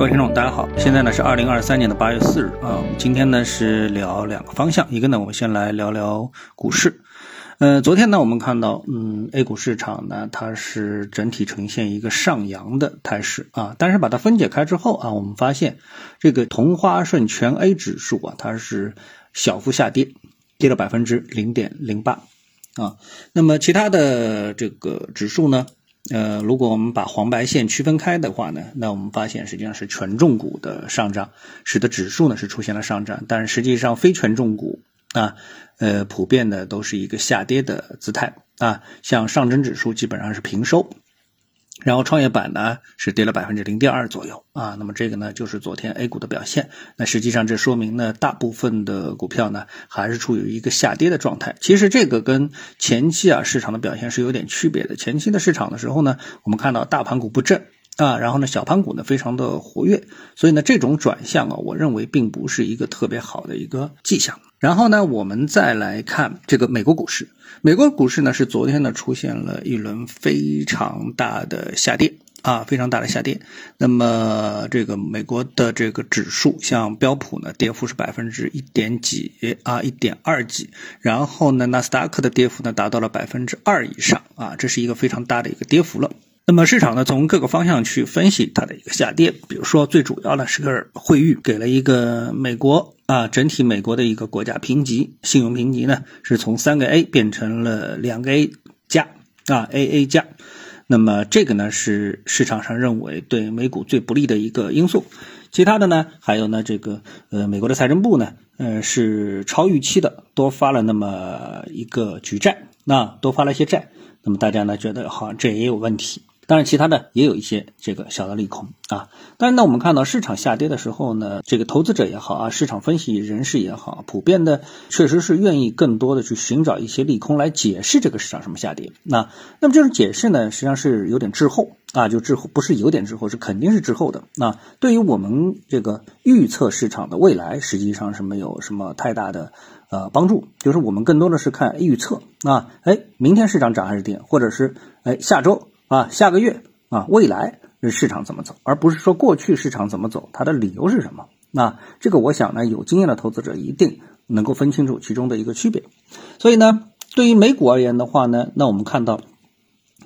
各位听众，大家好，现在呢是二零二三年的八月四日啊。今天呢是聊两个方向，一个呢我们先来聊聊股市。呃，昨天呢我们看到，嗯，A 股市场呢它是整体呈现一个上扬的态势啊，但是把它分解开之后啊，我们发现这个同花顺全 A 指数啊它是小幅下跌，跌了百分之零点零八啊。那么其他的这个指数呢？呃，如果我们把黄白线区分开的话呢，那我们发现实际上是权重股的上涨，使得指数呢是出现了上涨，但实际上非权重股啊，呃，普遍的都是一个下跌的姿态啊，像上证指数基本上是平收。然后创业板呢是跌了百分之零点二左右啊，那么这个呢就是昨天 A 股的表现。那实际上这说明呢，大部分的股票呢还是处于一个下跌的状态。其实这个跟前期啊市场的表现是有点区别的。前期的市场的时候呢，我们看到大盘股不振啊，然后呢小盘股呢非常的活跃，所以呢这种转向啊，我认为并不是一个特别好的一个迹象。然后呢，我们再来看这个美国股市。美国股市呢是昨天呢出现了一轮非常大的下跌啊，非常大的下跌。那么这个美国的这个指数，像标普呢，跌幅是百分之一点几啊，一点二几。然后呢，纳斯达克的跌幅呢达到了百分之二以上啊，这是一个非常大的一个跌幅了。那么市场呢，从各个方向去分析它的一个下跌，比如说最主要的是个惠誉给了一个美国啊，整体美国的一个国家评级，信用评级呢是从三个 A 变成了两个 A 加啊 AA 加，那么这个呢是市场上认为对美股最不利的一个因素。其他的呢，还有呢这个呃美国的财政部呢，呃是超预期的多发了那么一个举债，那多发了一些债，那么大家呢觉得好像这也有问题。当然，其他的也有一些这个小的利空啊。但是呢，我们看到市场下跌的时候呢，这个投资者也好啊，市场分析人士也好，普遍的确实是愿意更多的去寻找一些利空来解释这个市场什么下跌。那那么这种解释呢，实际上是有点滞后啊，就滞后不是有点滞后，是肯定是滞后的。那对于我们这个预测市场的未来，实际上是没有什么太大的呃帮助。就是我们更多的是看预测啊，哎，明天市场涨还是跌，或者是哎下周。啊，下个月啊，未来市场怎么走，而不是说过去市场怎么走，它的理由是什么？那这个我想呢，有经验的投资者一定能够分清楚其中的一个区别。所以呢，对于美股而言的话呢，那我们看到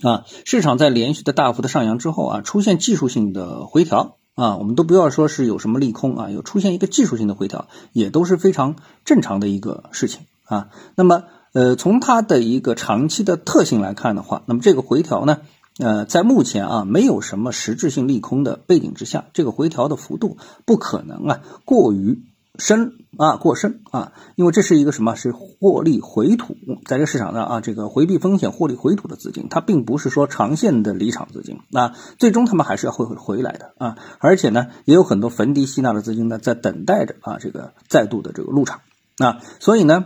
啊，市场在连续的大幅的上扬之后啊，出现技术性的回调啊，我们都不要说是有什么利空啊，有出现一个技术性的回调，也都是非常正常的一个事情啊。那么呃，从它的一个长期的特性来看的话，那么这个回调呢？呃，在目前啊，没有什么实质性利空的背景之下，这个回调的幅度不可能啊过于深啊过深啊，因为这是一个什么？是获利回吐，在这个市场上啊，这个回避风险、获利回吐的资金，它并不是说长线的离场资金啊，最终他们还是要会回来的啊，而且呢，也有很多逢低吸纳的资金呢，在等待着啊，这个再度的这个入场啊，所以呢，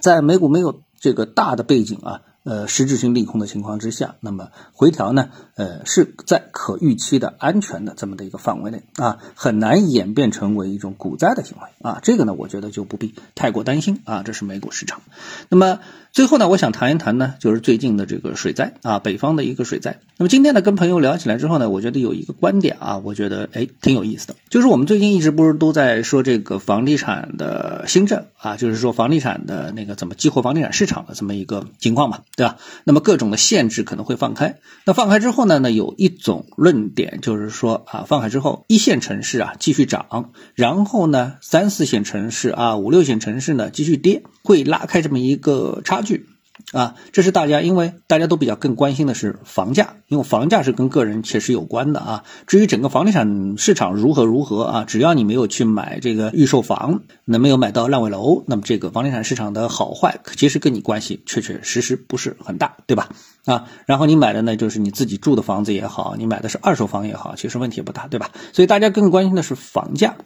在美股没有这个大的背景啊。呃，实质性利空的情况之下，那么回调呢，呃，是在可预期的安全的这么的一个范围内啊，很难演变成为一种股灾的行为啊，这个呢，我觉得就不必太过担心啊，这是美股市场。那么最后呢，我想谈一谈呢，就是最近的这个水灾啊，北方的一个水灾。那么今天呢，跟朋友聊起来之后呢，我觉得有一个观点啊，我觉得哎挺有意思的，就是我们最近一直不是都在说这个房地产的新政啊，就是说房地产的那个怎么激活房地产市场的这么一个情况嘛。对吧？那么各种的限制可能会放开。那放开之后呢？呢有一种论点就是说啊，放开之后一线城市啊继续涨，然后呢三四线城市啊五六线城市呢继续跌，会拉开这么一个差距。啊，这是大家，因为大家都比较更关心的是房价，因为房价是跟个人确实有关的啊。至于整个房地产市场如何如何啊，只要你没有去买这个预售房，那没有买到烂尾楼，那么这个房地产市场的好坏，其实跟你关系确确实实不是很大，对吧？啊，然后你买的呢，就是你自己住的房子也好，你买的是二手房也好，其实问题也不大，对吧？所以大家更关心的是房价。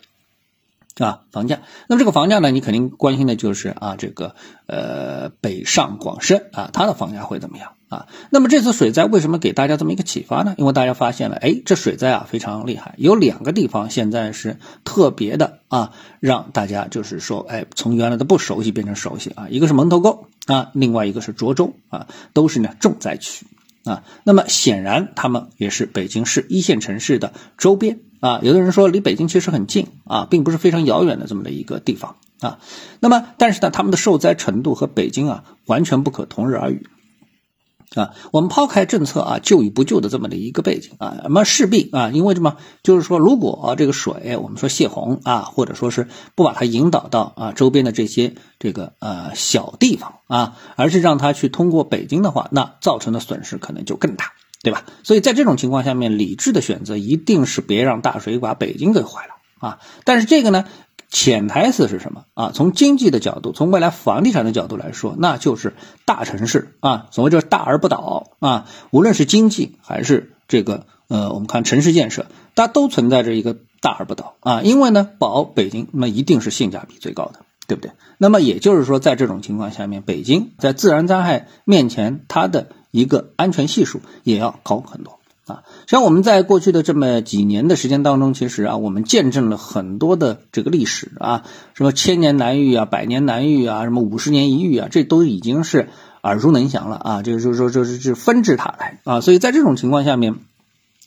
啊，房价。那么这个房价呢，你肯定关心的就是啊，这个呃，北上广深啊，它的房价会怎么样啊？那么这次水灾为什么给大家这么一个启发呢？因为大家发现了，哎，这水灾啊非常厉害，有两个地方现在是特别的啊，让大家就是说，哎，从原来的不熟悉变成熟悉啊。一个是门头沟啊，另外一个是涿州啊，都是呢重灾区啊。那么显然他们也是北京市一线城市的周边。啊，有的人说离北京其实很近啊，并不是非常遥远的这么的一个地方啊。那么，但是呢，他们的受灾程度和北京啊完全不可同日而语。啊，我们抛开政策啊救与不救的这么的一个背景啊，那么势必啊，因为什么？就是说，如果这个水我们说泄洪啊，或者说是不把它引导到啊周边的这些这个呃小地方啊，而是让它去通过北京的话，那造成的损失可能就更大，对吧？所以在这种情况下面，理智的选择一定是别让大水把北京给坏了啊。但是这个呢？潜台词是什么啊？从经济的角度，从未来房地产的角度来说，那就是大城市啊，所谓就是大而不倒啊。无论是经济还是这个呃，我们看城市建设，它都存在着一个大而不倒啊。因为呢，保北京那一定是性价比最高的，对不对？那么也就是说，在这种情况下面，北京在自然灾害面前，它的一个安全系数也要高很多。啊，像我们在过去的这么几年的时间当中，其实啊，我们见证了很多的这个历史啊，什么千年难遇啊，百年难遇啊，什么五十年一遇啊，这都已经是耳熟能详了啊。这个就是说，就是是纷至沓来啊。所以在这种情况下面，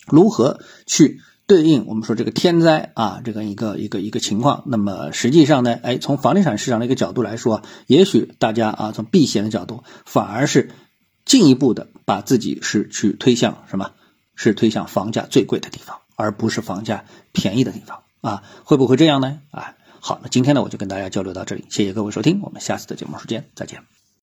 如何去对应我们说这个天灾啊，这个一个一个一个情况？那么实际上呢，哎，从房地产市场的一个角度来说，也许大家啊，从避险的角度，反而是进一步的把自己是去推向什么？是推向房价最贵的地方，而不是房价便宜的地方啊？会不会这样呢？啊，好，那今天呢，我就跟大家交流到这里，谢谢各位收听，我们下次的节目时间再见。